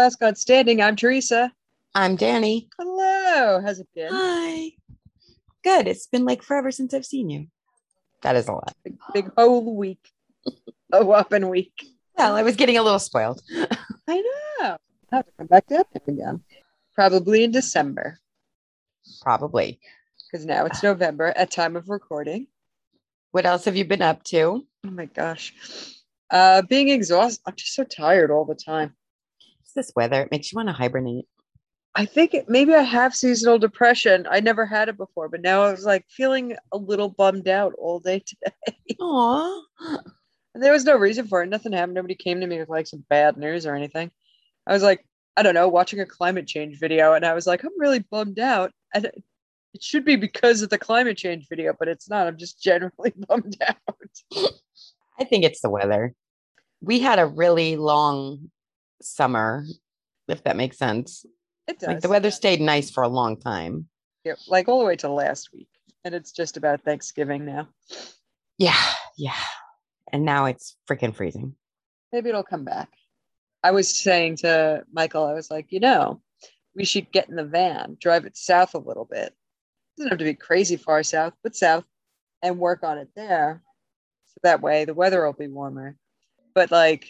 Last God Standing. I'm Teresa. I'm Danny. Hello. How's it been? Hi. Good. It's been like forever since I've seen you. That is a lot. Big, big whole week. a whopping week. Well, I was getting a little spoiled. I know. I have to come back to again. Probably in December, Probably. because now it's November at time of recording. What else have you been up to? Oh my gosh. Uh being exhausted. I'm just so tired all the time. This weather. It makes you want to hibernate. I think it, maybe I have seasonal depression. I never had it before, but now I was like feeling a little bummed out all day today. Aw. And there was no reason for it. Nothing happened. Nobody came to me with like some bad news or anything. I was like, I don't know, watching a climate change video, and I was like, I'm really bummed out. And it should be because of the climate change video, but it's not. I'm just generally bummed out. I think it's the weather. We had a really long summer, if that makes sense. It does. Like the weather stayed nice for a long time. Yeah, like all the way to last week, and it's just about Thanksgiving now. Yeah. Yeah. And now it's freaking freezing. Maybe it'll come back. I was saying to Michael, I was like, you know, we should get in the van, drive it south a little bit. It doesn't have to be crazy far south, but south, and work on it there. So that way the weather will be warmer. But like,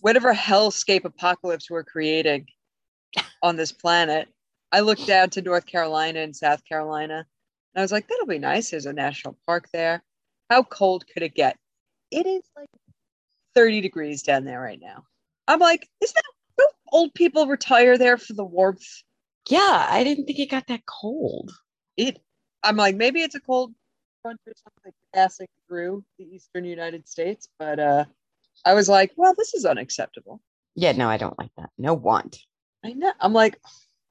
whatever hellscape apocalypse we're creating on this planet, I looked down to North Carolina and South Carolina, and I was like, that'll be nice. There's a national park there. How cold could it get? It is like 30 degrees down there right now. I'm like, is that don't old people retire there for the warmth? Yeah. I didn't think it got that cold. It I'm like, maybe it's a cold front or something passing through the eastern United States, but uh I was like, well, this is unacceptable. Yeah. No, I don't like that. No want. I know. I'm like,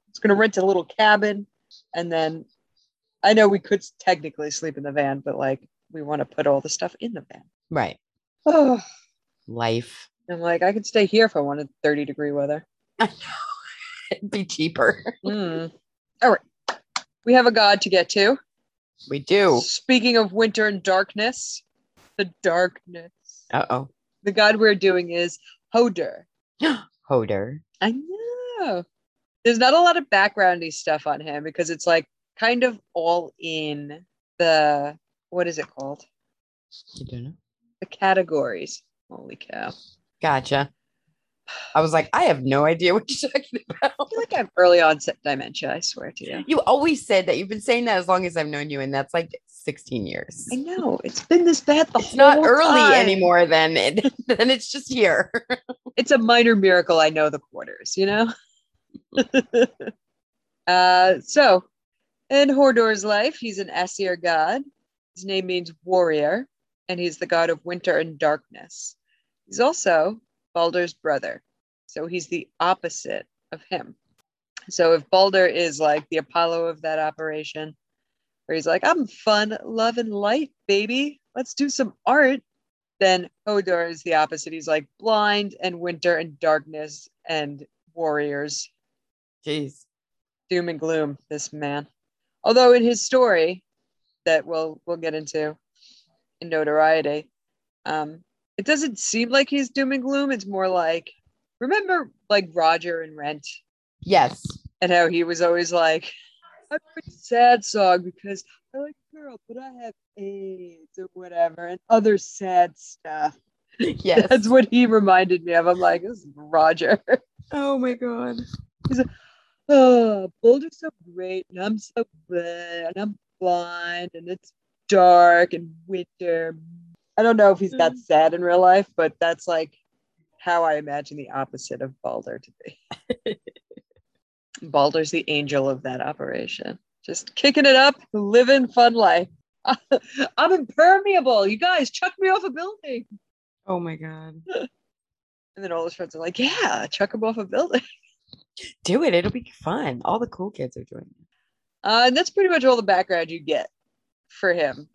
it's gonna rent a little cabin, and then I know we could technically sleep in the van, but like we want to put all the stuff in the van. Right. Oh, Life. I'm like, I could stay here if I wanted 30 degree weather. I know. It'd be cheaper. Hmm. All right. We have a god to get to. We do. Speaking of winter and darkness, the darkness. Uh oh. The god we're doing is Hoder. Hoder. I know. There's not a lot of backgroundy stuff on him because it's like kind of all in the what is it called? You don't know? The categories. Holy cow. Gotcha. I was like, I have no idea what you're talking I about. feel like I have early onset dementia, I swear to you. You always said that you've been saying that as long as I've known you, and that's like 16 years. I know. It's been this bad the whole time. It's not early time. anymore then it then it's just here. it's a minor miracle I know the quarters, you know? uh, so, in Hodor's life, he's an Aesir god. His name means warrior, and he's the god of winter and darkness. He's also Baldur's brother, so he's the opposite of him. So, if Baldur is like the Apollo of that operation, where he's like, I'm fun, love, and light, baby, let's do some art, then Hodor is the opposite. He's like blind and winter and darkness and warriors, Jeez. doom and gloom. This man, although in his story that we'll we'll get into in notoriety, um, it doesn't seem like he's doom and gloom. It's more like remember like Roger and Rent Yes. and how he was always like, A sad song because I like a girl, but I have AIDS or whatever, and other sad stuff. Yes. That's what he reminded me of. I'm like, this is Roger. oh my god. He's like, oh, Balder's so great, and I'm so bad, and I'm blind, and it's dark and winter. I don't know if he's that mm. sad in real life, but that's like how I imagine the opposite of Balder to be. Balder's the angel of that operation. Just kicking it up, living fun life. I'm impermeable. You guys, chuck me off a building. Oh my god. And then all his friends are like, yeah, chuck him off a building. Do it. It'll be fun. All the cool kids are doing it. Uh, and that's pretty much all the background you get for him.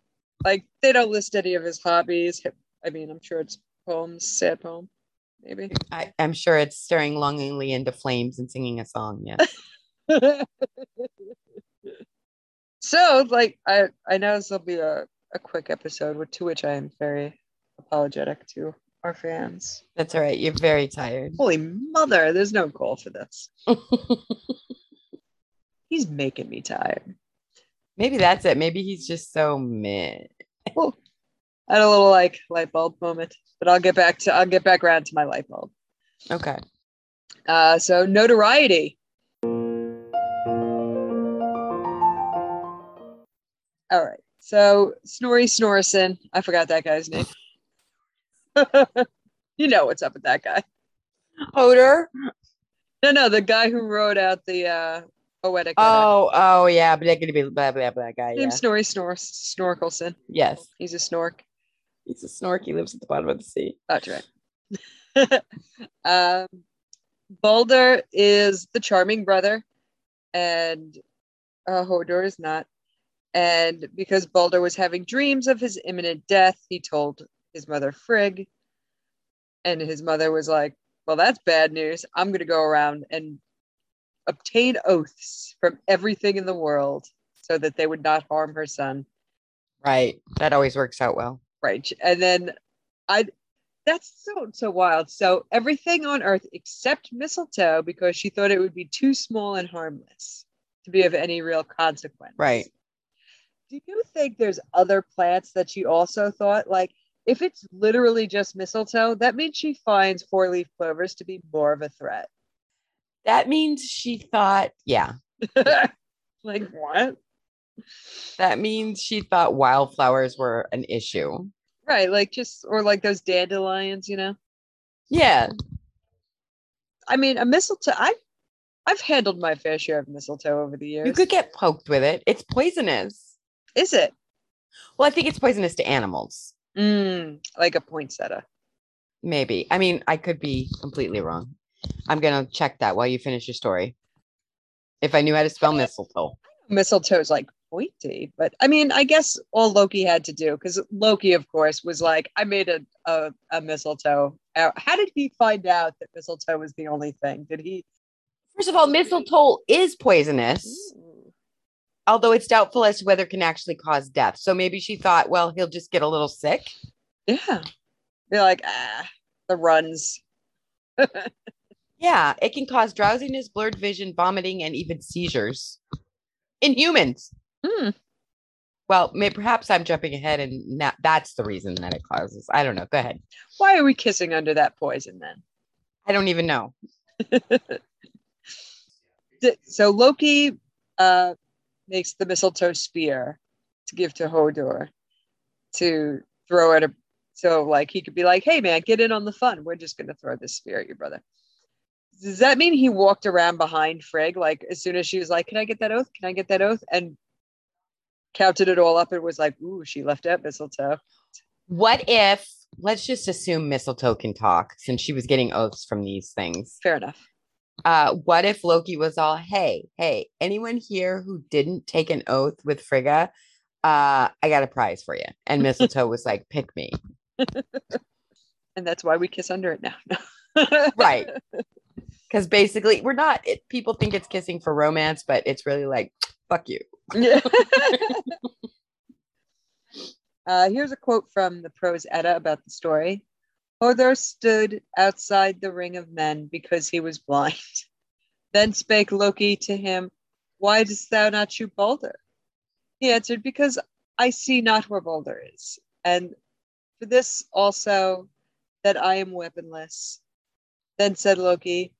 Like, they don't list any of his hobbies. I mean, I'm sure it's poems, sad poem, maybe. I, I'm sure it's staring longingly into flames and singing a song. Yes. so, like, I I know this will be a, a quick episode, with, to which I am very apologetic to our fans. That's all right. You're very tired. Holy mother, there's no goal for this. He's making me tired. Maybe that's it. Maybe he's just so meh. Well, I had a little like light bulb moment, but I'll get back to I'll get back around to my light bulb. Okay. Uh, so notoriety. All right. So Snorri Snorrison. I forgot that guy's name. you know what's up with that guy. Hodor. No, no, the guy who wrote out the uh poetic. Oh, oh yeah, blah blah blah blah blah, blah guy. Yeah. Named Snorri Snor Snorkelson. Yes, He's a snork. He's a snork. He lives at the bottom of the sea. That's right. um, Balder is the charming brother, and uh, Hodor is not. And because Balder was having dreams of his imminent death, he told his mother Frigg. And his mother was like, Well, that's bad news. I'm going to go around and obtain oaths from everything in the world so that they would not harm her son. Right. That always works out well. Right. And then I that's so so wild. So everything on earth except mistletoe because she thought it would be too small and harmless to be of any real consequence. Right. Do you think there's other plants that she also thought like if it's literally just mistletoe, that means she finds four leaf clovers to be more of a threat. That means she thought, yeah. like what? That means she thought wildflowers were an issue. Right, like just or like those dandelions, you know. Yeah. I mean, a mistletoe. I've, I've handled my fair share of mistletoe over the years. You could get poked with it. It's poisonous. Is it? Well, I think it's poisonous to animals. Mm, like a poinsettia. Maybe. I mean, I could be completely wrong. I'm gonna check that while you finish your story. If I knew how to spell mistletoe. Mistletoe is like pointy, but I mean, I guess all Loki had to do because Loki, of course, was like, I made a, a, a mistletoe. Uh, How did he find out that mistletoe was the only thing? Did he? First of all, mistletoe is poisonous, although it's doubtful as to whether it can actually cause death. So maybe she thought, well, he'll just get a little sick. Yeah. They're like, ah, the runs. Yeah, it can cause drowsiness, blurred vision, vomiting, and even seizures in humans. Hmm. Well, may, perhaps I'm jumping ahead, and na- that's the reason that it causes. I don't know. Go ahead. Why are we kissing under that poison then? I don't even know. So Loki uh, makes the mistletoe spear to give to Hodor to throw at a. So like he could be like, "Hey man, get in on the fun. We're just gonna throw this spear at your brother." Does that mean he walked around behind Frigg like as soon as she was like, "Can I get that oath? Can I get that oath?" and counted it all up and was like, "Ooh, she left out mistletoe." What if? Let's just assume mistletoe can talk, since she was getting oaths from these things. Fair enough. Uh, what if Loki was all, "Hey, hey, anyone here who didn't take an oath with Frigga, uh, I got a prize for you," and mistletoe was like, "Pick me." And that's why we kiss under it now. right because basically we're not it, people think it's kissing for romance but it's really like fuck you Yeah. uh, here's a quote from the Prose Edda about the story. Hodor stood outside the ring of men because he was blind. Then spake Loki to him, Why dost thou not shoot Balder? He answered, Because I see not where Balder is. And for this also that I am weaponless. Then said Loki,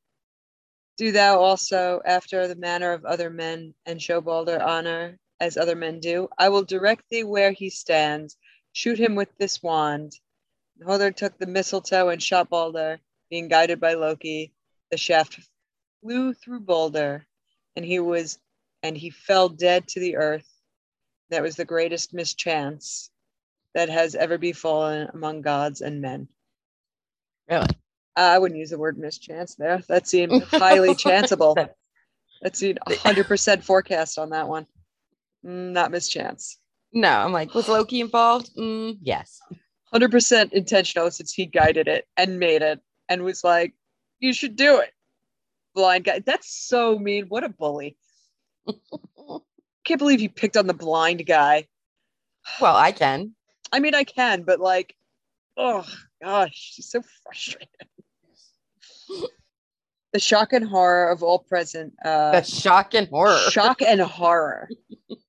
Do thou also after the manner of other men, and show Balder honor as other men do. I will direct thee where he stands. Shoot him with this wand. And Hodor took the mistletoe and shot Balder, being guided by Loki. The shaft flew through Balder, and he was and he fell dead to the earth. That was the greatest mischance that has ever befallen among gods and men. really I wouldn't use the word mischance there. That seemed highly chanceable. That seemed 100% forecast on that one. Mm, not mischance. no i'm like was loki involved mm, yes 100% intentional since he guided it and made it and was like, you should do it. Blind guy. That's so mean. What a bully. Can't believe he picked on the blind guy. well i can I mean, I can, but like, oh, gosh, she's so frustrated. The shock and horror of all present. Uh, The shock and horror. shock and horror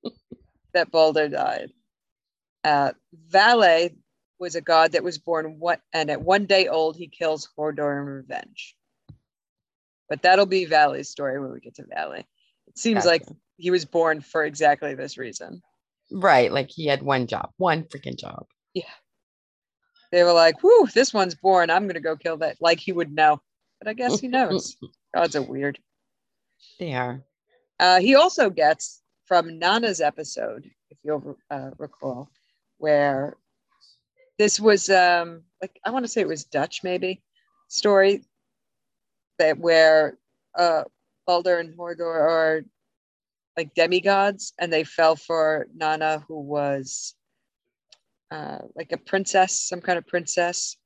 that Balder died. Uh, Vali was a god that was born what, and at one day old, he kills Hodor in revenge. But that'll be Vali's story when we get to Valet. It seems like he was born for exactly this reason. Right. Like he had one job, one freaking job. Yeah. They were like, "Whoo, this one's born. I'm gonna go kill that." Like he would know, but I guess he knows. Gods are weird. They are. Uh, he also gets from Nana's episode, if you'll uh, recall, where this was um, like I want to say it was Dutch maybe story that where uh, Balder and Mordor are like demigods, and they fell for Nana, who was uh, like a princess, some kind of princess,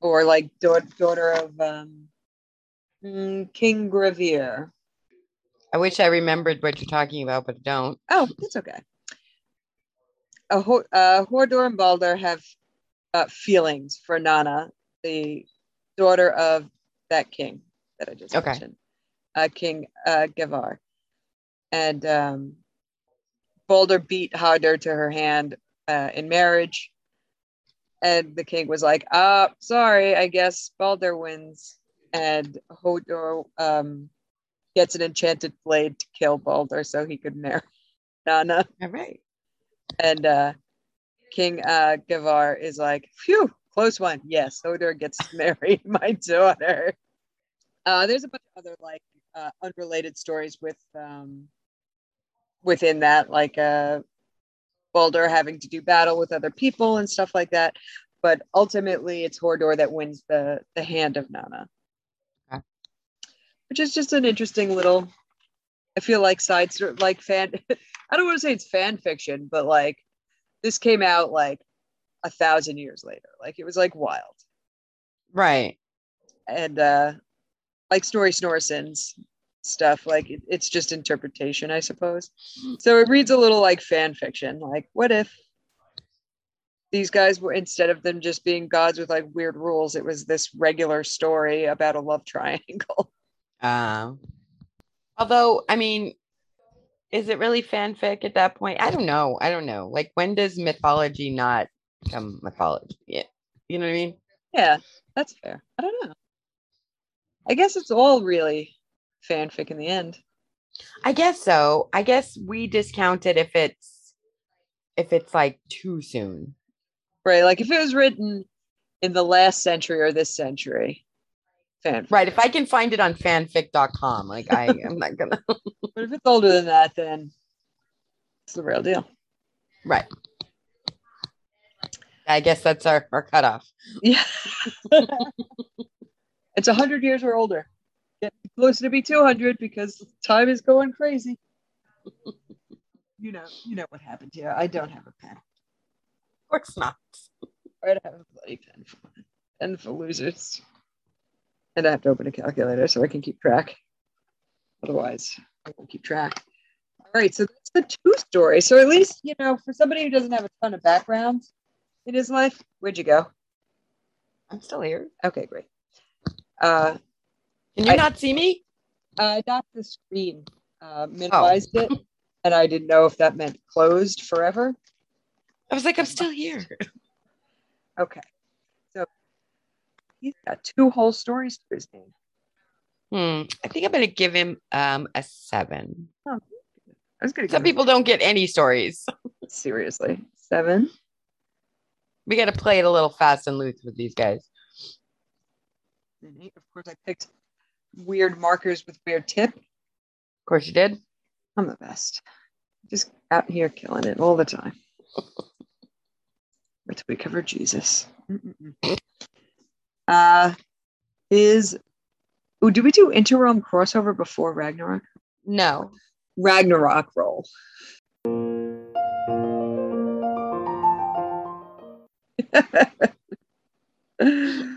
or like da- daughter of um, mm, King Gravir. I wish I remembered what you're talking about, but I don't. Oh, it's okay. Ho- uh, Hodor and Balder have uh, feelings for Nana, the daughter of that king that I just Okay. mentioned, uh, King uh, Gavar. And um, Balder beat Hodor to her hand uh, in marriage. And the king was like, uh, sorry, I guess Balder wins. And Hodor um, gets an enchanted blade to kill Balder so he could marry Nana. All right. And uh, King uh, Gavar is like, phew, close one. Yes, Hodor gets to marry my daughter. Uh, there's a bunch of other like uh, unrelated stories with um, within that, like uh, Baldur having to do battle with other people and stuff like that. But ultimately, it's Hodor that wins the the hand of Nana, Okay. which is just an interesting little. I feel like side like fan. I don't want to say it's fan fiction, but like this came out like a thousand years later. Like it was like wild Right. and uh like Snorri Snorrison's stuff. Like it, it's just interpretation, I suppose. So it reads a little like fan fiction. Like, what if these guys were instead of them just being gods with like weird rules, it was this regular story about a love triangle. Uh, although, I mean, is it really fanfic at that point? I don't know. I don't know. Like, when does mythology not become mythology? Yeah. You know what I mean? yeah, that's fair. I don't know. I guess it's all really fanfic in the end. I guess so. I guess we discount it if it's if it's like too soon. Right. Like if it was written in the last century or this century, fanfic. Right. If I can find it on fanfic.com, like I am not gonna But if it's older than that, then it's the real deal. Right. I guess that's our, our cutoff. Yeah. it's a hundred years or older. Get closer to be two hundred because time is going crazy. you know, you know what happened here. I don't have a pen. Of course not. I don't have a bloody pen for pen for losers. And I have to open a calculator so I can keep track. Otherwise, I won't keep track. All right, so that's the two story. So at least, you know, for somebody who doesn't have a ton of background in his life, where'd you go? I'm still here. Okay, great. Uh, Can you I- not see me? I got the screen, uh, minimized it, and I didn't know if that meant closed forever. I was like, I'm still here. Okay, so he's got two whole stories to his name. Hmm. I think I'm gonna give him um a seven. I was gonna. Some people don't get any stories. seriously seven. We gotta play it a little fast and loose with these guys. Of course, I picked weird markers with weird tip. Of course you did. I'm the best. Just out here killing it all the time. Till we cover Jesus. Mm-mm-mm. Uh, is oh, do we do Interrealm crossover before Ragnarok? No. Ragnarok roll.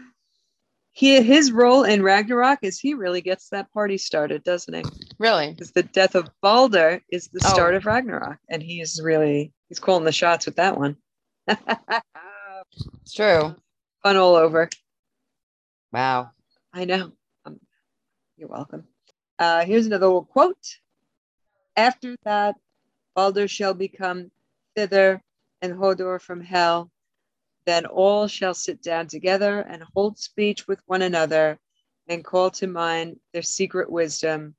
he his role in Ragnarok is he really gets that party started, doesn't he? Really? Because the death of Balder is the Oh. start of Ragnarok, and he's really he's calling the shots with that one. It's true. Fun all over. Wow. I know. Um, you're welcome. Uh, here's another little quote. After that, Balder shall become thither and Hodor from hell. Then all shall sit down together and hold speech with one another and call to mind their secret wisdom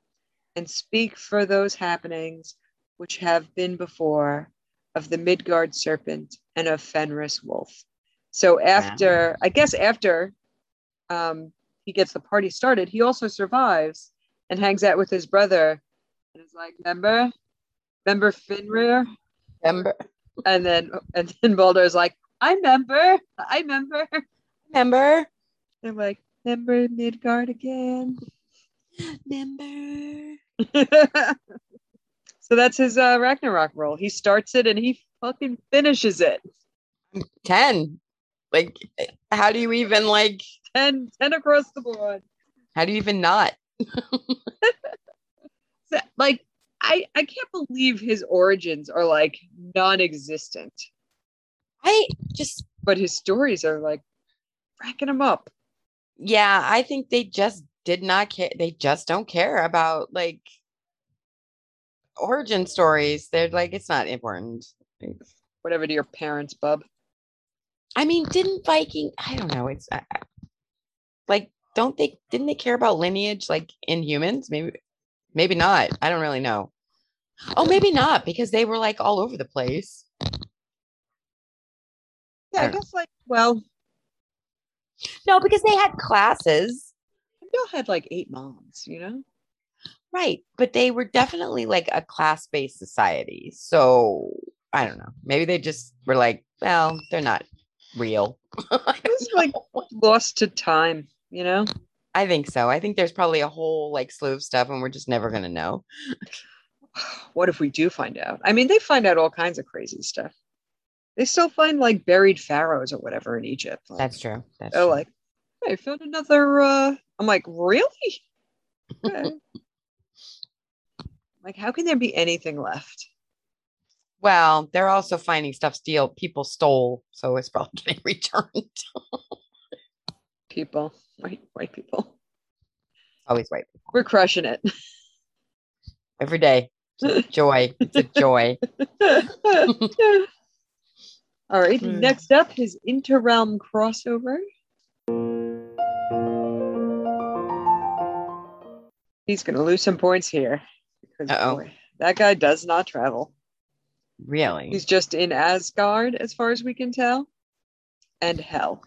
and speak for those happenings which have been before of the Midgard serpent and of Fenris wolf. So after, I guess after um, he gets the party started, he also survives and hangs out with his brother and is like, remember, remember Fenrir? Remember? And then and then Baldur's like, I remember, I remember. Remember? They're like, remember Midgard again. Remember? so that's his uh, Ragnarok role. He starts it and he fucking finishes it. 10. Like, how do you even like 10, 10 across the board. how do you even not? So, like, I I can't believe his origins are like non-existent, I just but his stories are like racking him up. yeah, I think they just did not care. They just don't care about like origin stories. They're like, it's not important. Whatever to your parents, bub. I mean, didn't Viking? I don't know. It's uh, like, don't they? Didn't they care about lineage like in humans? Maybe, maybe not. I don't really know. Oh, maybe not because they were like all over the place. Yeah, I guess like well, No, because they had classes, they all had like eight moms, you know. right? But they were definitely like a class-based society. So I don't know. Maybe they just were like, well, they're not real. It was like lost to time, you know. I think so. I think there's probably a whole like slew of stuff, and we're just never gonna know. What if we do find out? I mean, they find out all kinds of crazy stuff. They still find like buried pharaohs or whatever in Egypt. Like, That's true. That's they're true. like, hey, I found another. uh I'm like, really? Okay. like, how can there be anything left? well, they're also finding stuff steal people stole, so it's probably getting returned. People, white white people, Always white people. we're crushing it. every day. It's a joy. It's a joy. All right. Hmm. Next up, his interrealm crossover. He's going to lose some points here because Uh-oh. that guy does not travel. Really? He's just in Asgard, as far as we can tell, and Hell.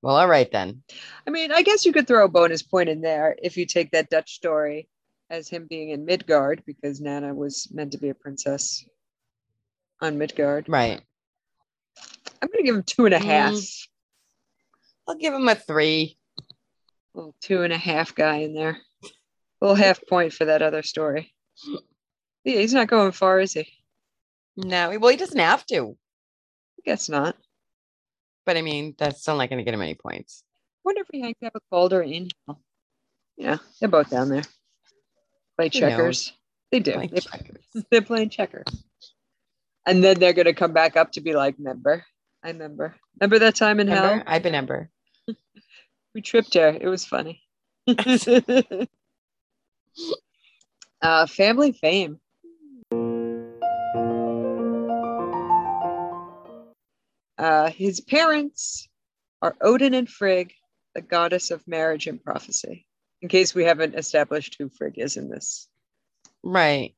Well, all right then. I mean, I guess you could throw a bonus point in there if you take that Dutch story as him being in Midgard, because Nana was meant to be a princess on Midgard. Right. I'm going to give him two and a half. Mm. I'll give him a three. little two and a half guy in there. A little half point for that other story. Yeah, he's not going far, is he? No, well, he doesn't have to. I guess not. But I mean, that's still not going to get him any points. Wonder if he hangs out a Balder in. Yeah, they're both down there. Play checkers. They do. They, they're playing checkers. And then they're gonna come back up to be like, member. I remember. Remember that time in Remember? hell? I remember. We tripped her. It was funny. uh, family fame. Uh, his parents are Odin and Frigg, the goddess of marriage and prophecy. In case we haven't established who Frigg is in this. Right.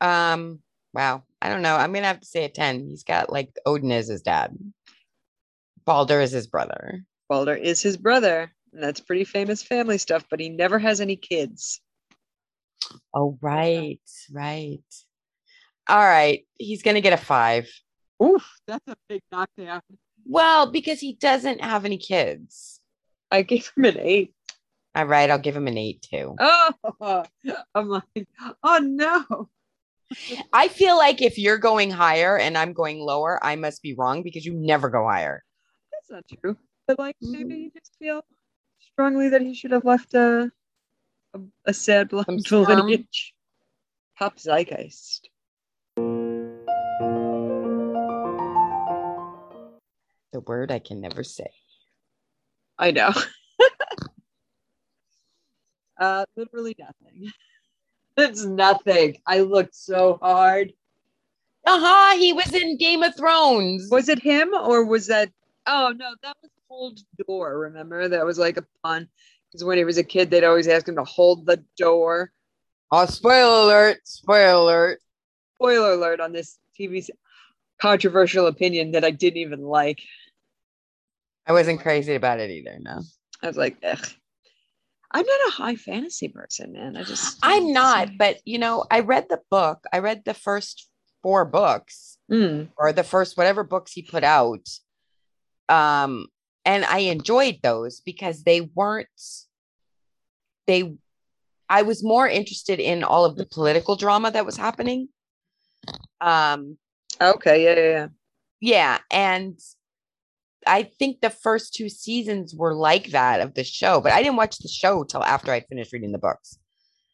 Um, wow. I don't know. I'm gonna have to say a 10. He's got like Odin is his dad. Balder is his brother. Balder is his brother, and that's pretty famous family stuff, but he never has any kids. Oh, right, right. All right. He's gonna get a five. Oof, that's a big knockdown. Well, because he doesn't have any kids. I gave him an eight. All right, I'll give him an eight too. Oh, I'm like, oh no. I feel like if you're going higher and I'm going lower, I must be wrong because you never go higher. That's not true. But like, Mm-hmm. maybe you just feel strongly that he should have left a a, a sad Some blood sperm. lineage. Pop Zeitgeist. The word I can never say. I know. uh, literally nothing. It's nothing. I looked so hard. Aha, he was in Game of Thrones. Was it him or was that? Oh no, that was hold door. Remember that was like a pun because when he was a kid, they'd always ask him to hold the door. Oh, spoiler alert! Spoiler alert! Spoiler alert on this TV controversial opinion that I didn't even like. I wasn't crazy about it either. No, I was like, Ugh. I'm not a high fantasy person, man. I just I'm not. But you know, I read the book. I read the first four books Mm. or the first whatever books he put out. Um, and I enjoyed those because they weren't they I was more interested in all of the political drama that was happening. Um, Okay, yeah, yeah, yeah. yeah, and I think the first two seasons were like that of the show, but I didn't watch the show till after I finished reading the books.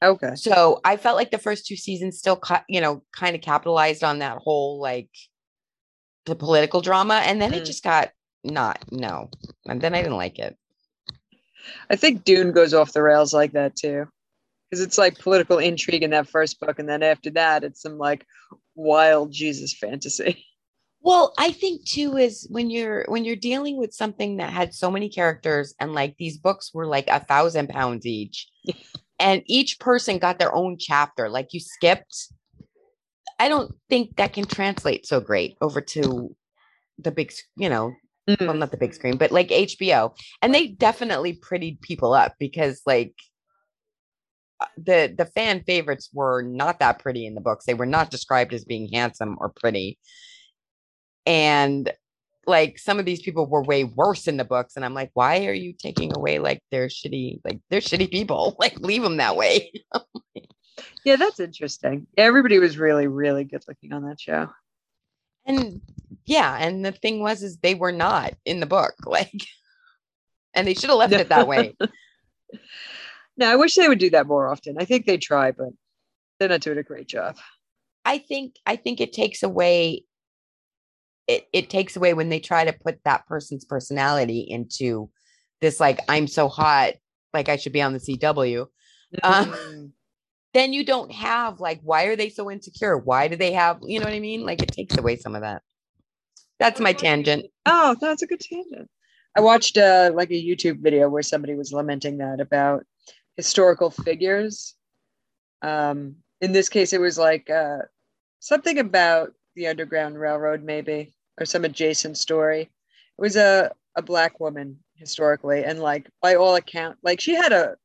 Okay. So I felt like the first two seasons still, ca- you know, kind of capitalized on that whole like the political drama, and then it Mm. just got not no, and then I didn't like it. I think Dune goes off the rails like that too. Because it's like political intrigue in that first book, and then after that, it's some like wild Jesus fantasy. Well, I think too is when you're when you're dealing with something that had so many characters and like these books were like a thousand pounds each, and each person got their own chapter. Like you skipped. I don't think that can translate so great over to the big, you know, well, not the big screen, but like HBO. And they definitely prettied people up because like uh, the the fan favorites were not that pretty in the books. They were not described as being handsome or pretty. And like some of these people were way worse in the books. And I'm like, why are you taking away like their shitty, like they're shitty people? Like leave them that way. Yeah, that's interesting. Everybody was really, really good looking on that show. And yeah, and the thing was is they were not in the book. Like and they should have left it that way. No, I wish they would do that more often. I think they try, but they're not doing a great job. I think I think it takes away it it takes away when they try to put that person's personality into this like I'm so hot like I should be on the CW. Uh, Mm. Then you don't have like why are they so insecure? Why do they have you know what I mean? Like it takes away some of that. That's my tangent. Oh, that's a good tangent. I watched uh, like a YouTube video where somebody was lamenting that about historical figures. Um, in this case, it was like uh, something about the Underground Railroad, maybe, or some adjacent story. It was a, a black woman historically, and like by all account, like she had a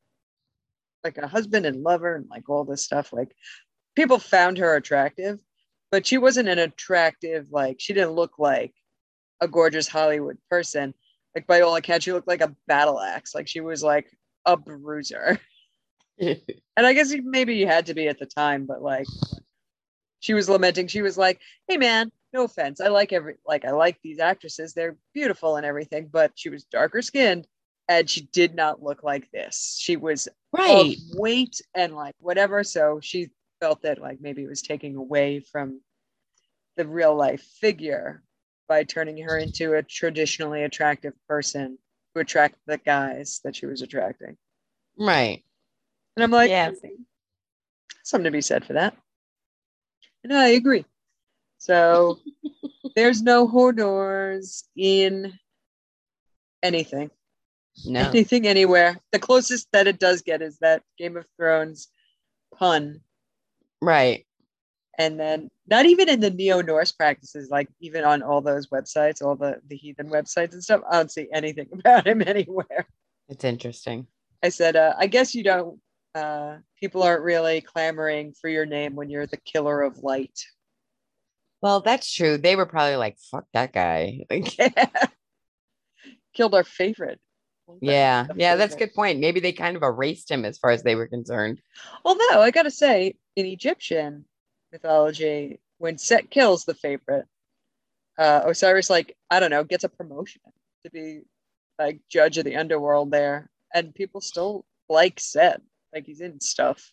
like a husband and lover and like all this stuff. Like people found her attractive, but she wasn't an attractive, like she didn't look like a gorgeous Hollywood person. Like by all accounts, she looked like a battle axe. Like she was like a bruiser. And I guess maybe you had to be at the time, but like she was lamenting. She was like, "Hey man, no offense. I like every like I like these actresses. They're beautiful and everything, but she was darker skinned and she did not look like this. She was right. weight and like whatever. So she felt that like maybe it was taking away from the real life figure by turning her into a traditionally attractive person to attract the guys that she was attracting. Right. And I'm like, Yeah. Hmm, something to be said for that. And I agree. So there's no Hodors in anything, No. anything anywhere. The closest that it does get is that Game of Thrones pun. Right. And then not even in the Neo Norse practices, like even on all those websites, all the, the heathen websites and stuff, I don't see anything about him anywhere. It's interesting. I said, uh, I guess you don't, uh, people aren't really clamoring for your name when you're the killer of light. Well, that's true. They were probably like, fuck that guy. Killed our favorite. yeah. A Yeah, that's a good point. Maybe they kind of erased him as far as they were concerned. Although I gotta say, in Egyptian mythology, when Set kills the favorite, uh, Osiris like I don't know gets a promotion to be like judge of the underworld there, and people still like Set, like he's in stuff.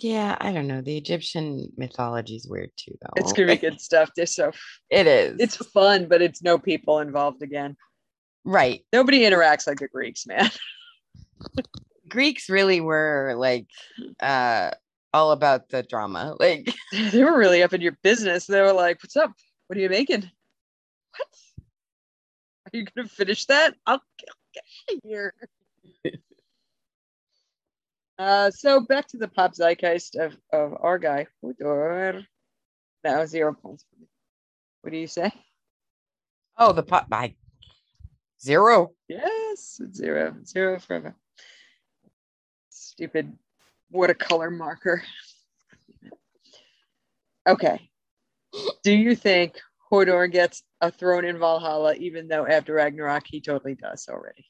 Yeah, I don't know. The Egyptian mythology is weird too, though. It's gonna be good stuff. They're so It is. it's fun, but it's no people involved again. right. Nobody interacts like the Greeks, man. Greeks really were like uh all about the drama. Like they were really up in your business. They were like, "What's up? What are you making? What? Are you gonna finish that? I'll get, get out of here." Uh, so back to the pop zeitgeist of of our guy Hodor. Now zero points for me. What do you say? oh the pop by zero. Yes, zero, zero forever. Stupid watercolor marker. Okay. Do you think Hodor gets a throne in Valhalla, even though after Ragnarok he totally does already?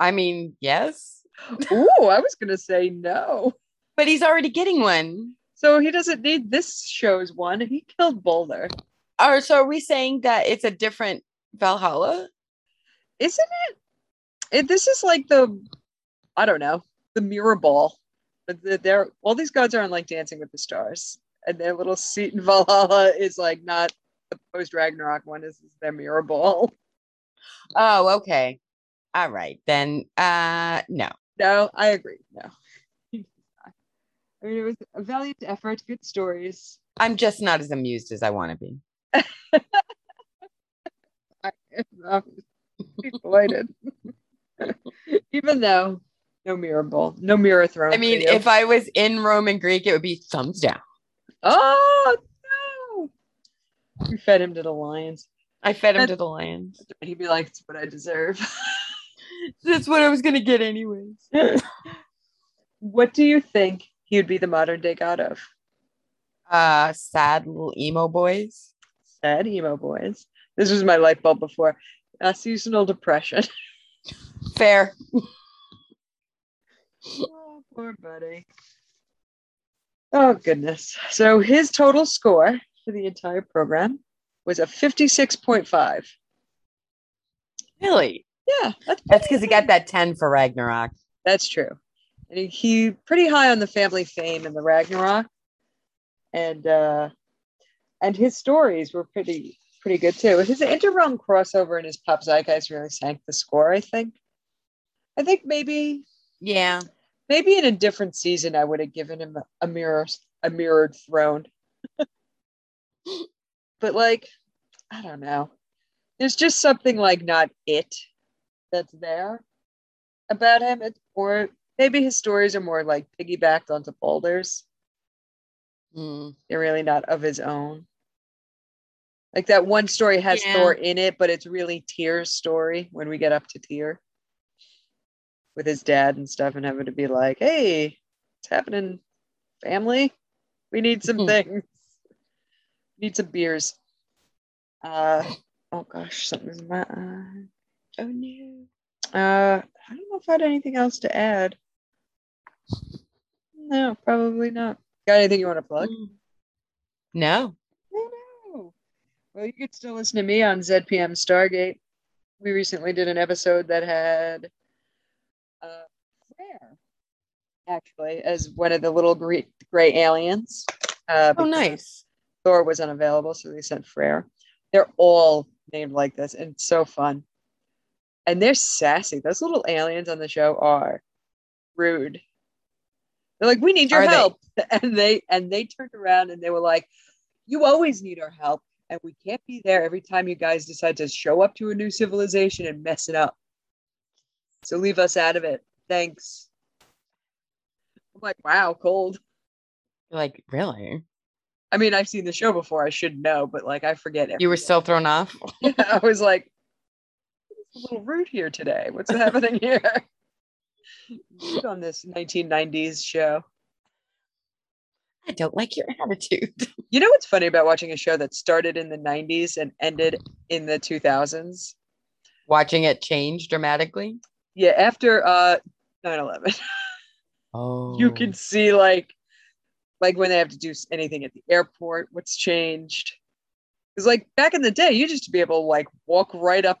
I mean, yes. Ooh, I was gonna say no. But he's already getting one. So he doesn't need this show's one. He killed Balder, Or so are we saying that it's a different Valhalla? isn't it? it this is like the, I don't know, the mirror ball. But they're all these gods are on like Dancing with the Stars, and their little seat in Valhalla is like not the post Ragnarok one. This is their mirror ball. Oh, okay. All right. Then uh no. No, I agree. No. I mean, it was a valiant effort, good stories. I'm just not as amused as I want to be. I am delighted. Even though no mirror ball, no mirror throne. I mean, if I was in Roman Greek, it would be thumbs down. oh no, you fed him to the lions. I fed him That- to the lions. He'd be like, "It's what I deserve." That's what I was gonna get anyways. what do you think he would be the modern day god of? Uh sad little emo boys. Sad emo boys. This was my light bulb before. Uh, seasonal depression. Fair. oh, poor buddy. Oh goodness. So his total score for the entire program was a 56.5. Really? Yeah, that's because he got that 10 for Ragnarok. That's true. And he, he pretty high on the family fame in the Ragnarok. And uh and his stories were pretty pretty good too. His interrealm crossover and his pop zeitgeist really sank the score, I think. I think maybe Yeah. maybe in a different season I would have given him a mirror a mirrored throne. but like, I don't know. There's just something like not it that's there about him. It, or maybe his stories are more like piggybacked onto Balder's. Mm. They're really not of his own. Like that one story has Yeah. Thor in it, but it's really Tyr's story when we get up to Tyr with his dad and stuff, and having to be like, "Hey, it's happening, family? We need some Mhm. things. Need some beers." Uh, oh gosh, something's in my eye. Oh no. Uh, I don't know if I had anything else to add. No, probably not. Got anything you want to plug? Mm. No. Oh, no. Well, you could still listen to me on ZPM Stargate. We recently did an episode that had uh, Freyr, actually, as one of the little gray, gray aliens. Uh, Oh nice. Thor was unavailable, so they sent Freyr. They're all named like this, and it's so fun. And they're sassy. Those little aliens on the show are rude. They're like, "We need your Are they? help," and they and they turned around and they were like, "You always need our help, and we can't be there every time you guys decide to show up to a new civilization and mess it up. So leave us out of it. Thanks." I'm like, "Wow, cold." Like, really? I mean, I've seen the show before. I should know, but like, I forget. You were everything. still thrown off? Yeah, I was like, a little rude here today. What's happening here? On this 1990s show. I don't like your attitude. You know what's funny about watching a show that started in the 90s and ended in the 2000s? Watching it change dramatically. Yeah, after uh 9/11, Oh. you can see like like when they have to do anything at the airport, what's changed. Because like back in the day, you used to be able to like walk right up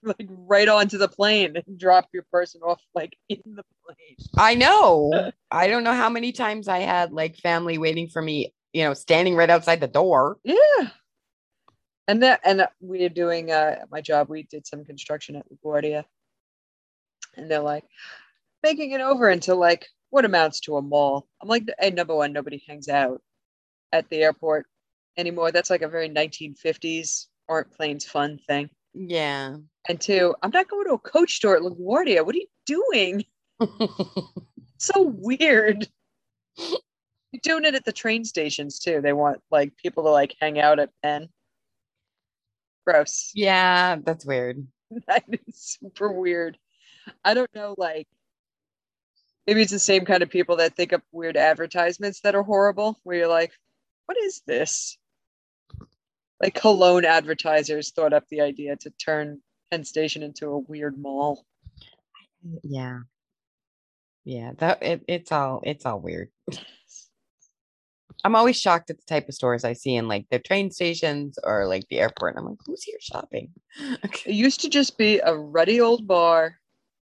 like right onto the plane and drop your person off like in the plane. I know. I don't know how many times I had like family waiting for me, you know, standing right outside the door. Yeah. And that and we're doing uh my job, we did some construction at LaGuardia. And they're like making it over into like what amounts to a mall. I'm like, hey, number one, nobody hangs out at the airport anymore. That's like a very 1950s aren't planes fun thing. Yeah. And two, I'm not going to a coach store at LaGuardia. What are you doing? so weird. You're doing it at the train stations too. They want like people to like hang out at Penn. Gross. yeah, that's weird. That is super weird. I don't know, like maybe it's the same kind of people that think up weird advertisements that are horrible, where you're like, what is this? Like cologne advertisers thought up the idea to turn Penn Station into a weird mall. Yeah. Yeah, that it, it's all it's all weird. I'm always shocked at the type of stores I see in like the train stations or like the airport. I'm like, who's here shopping? It used to just be a ruddy old bar,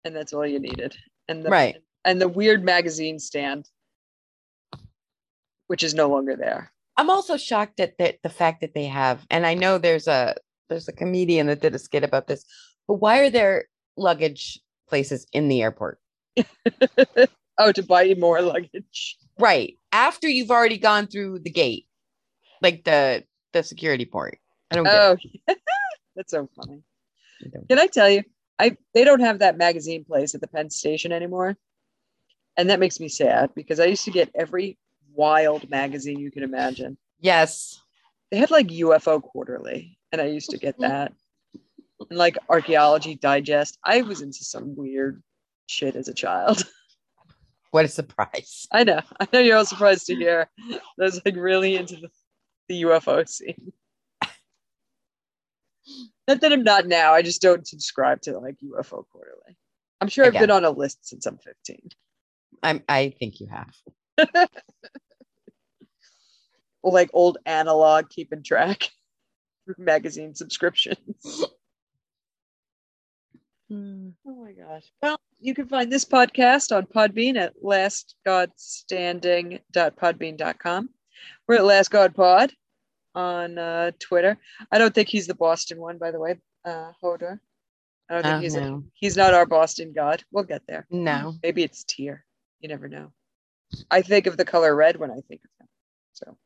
and that's all you needed. And the, Right. and the weird magazine stand, which is no longer there. I'm also shocked at the, the fact that they have, and I know there's a there's a comedian that did a skit about this, but why are there luggage places in the airport? oh, to buy you more luggage. Right. After you've already gone through the gate, like the the security port. I don't Oh, that's so funny. I Can I tell you? I they don't have that magazine place at the Penn Station anymore, and that makes me sad because I used to get every wild magazine you can imagine. Yes. They had like UFO Quarterly, and I used to get mm-hmm. that, and like Archaeology Digest. I was into some weird shit as a child. What a surprise. I know. I know you're all surprised to hear. I was like really into the, the UFO scene. Not that I'm not now. I just don't subscribe to like UFO Quarterly. I'm sure I've get been on a list since I'm 15. I'm I think you have. Or like old analog keeping track for magazine subscriptions. Oh my gosh. Well, you can find this podcast on Podbean at lastgodstanding.podbean.com. We're at Last God Pod on uh, Twitter. I don't think he's the Boston one, by the way, uh, Hodor. I don't think Oh, he's a, he's not our Boston god. We'll get there. No. Maybe it's Tyr. You never know. I think of the color red when I think of him. So,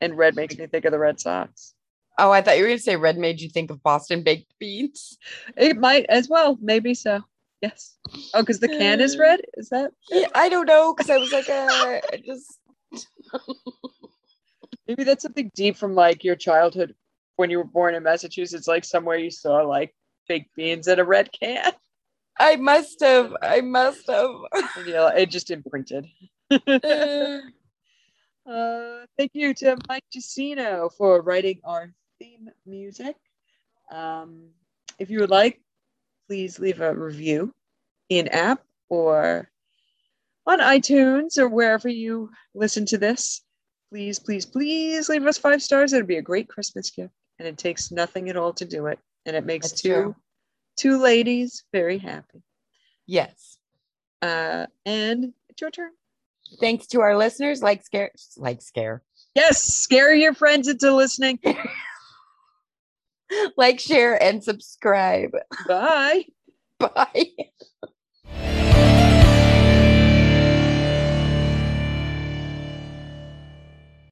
and red makes me think of the Red Sox. Oh, I thought you were gonna say red made you think of Boston baked beans. It might as well. Maybe so. Yes. Oh, because the can is red. Is that? Yeah, I don't know because I was like, uh, I just Maybe that's something deep from like your childhood when you were born in Massachusetts, like somewhere you saw like baked beans in a red can. I must have. I must have. Know, it just imprinted. Uh, thank you to Mike Giacino for writing our theme music. Um, if you would like, please leave a review in app or on iTunes or wherever you listen to this. Please, please, please leave us five stars. It'd be a great Christmas gift, and it takes nothing at all to do it, and it makes That's too true. two ladies very happy. yes. Uh, and it's your turn. Thanks to our listeners, like scare, like scare, Yes, scare your friends into listening. like, share, and subscribe. Bye. Bye.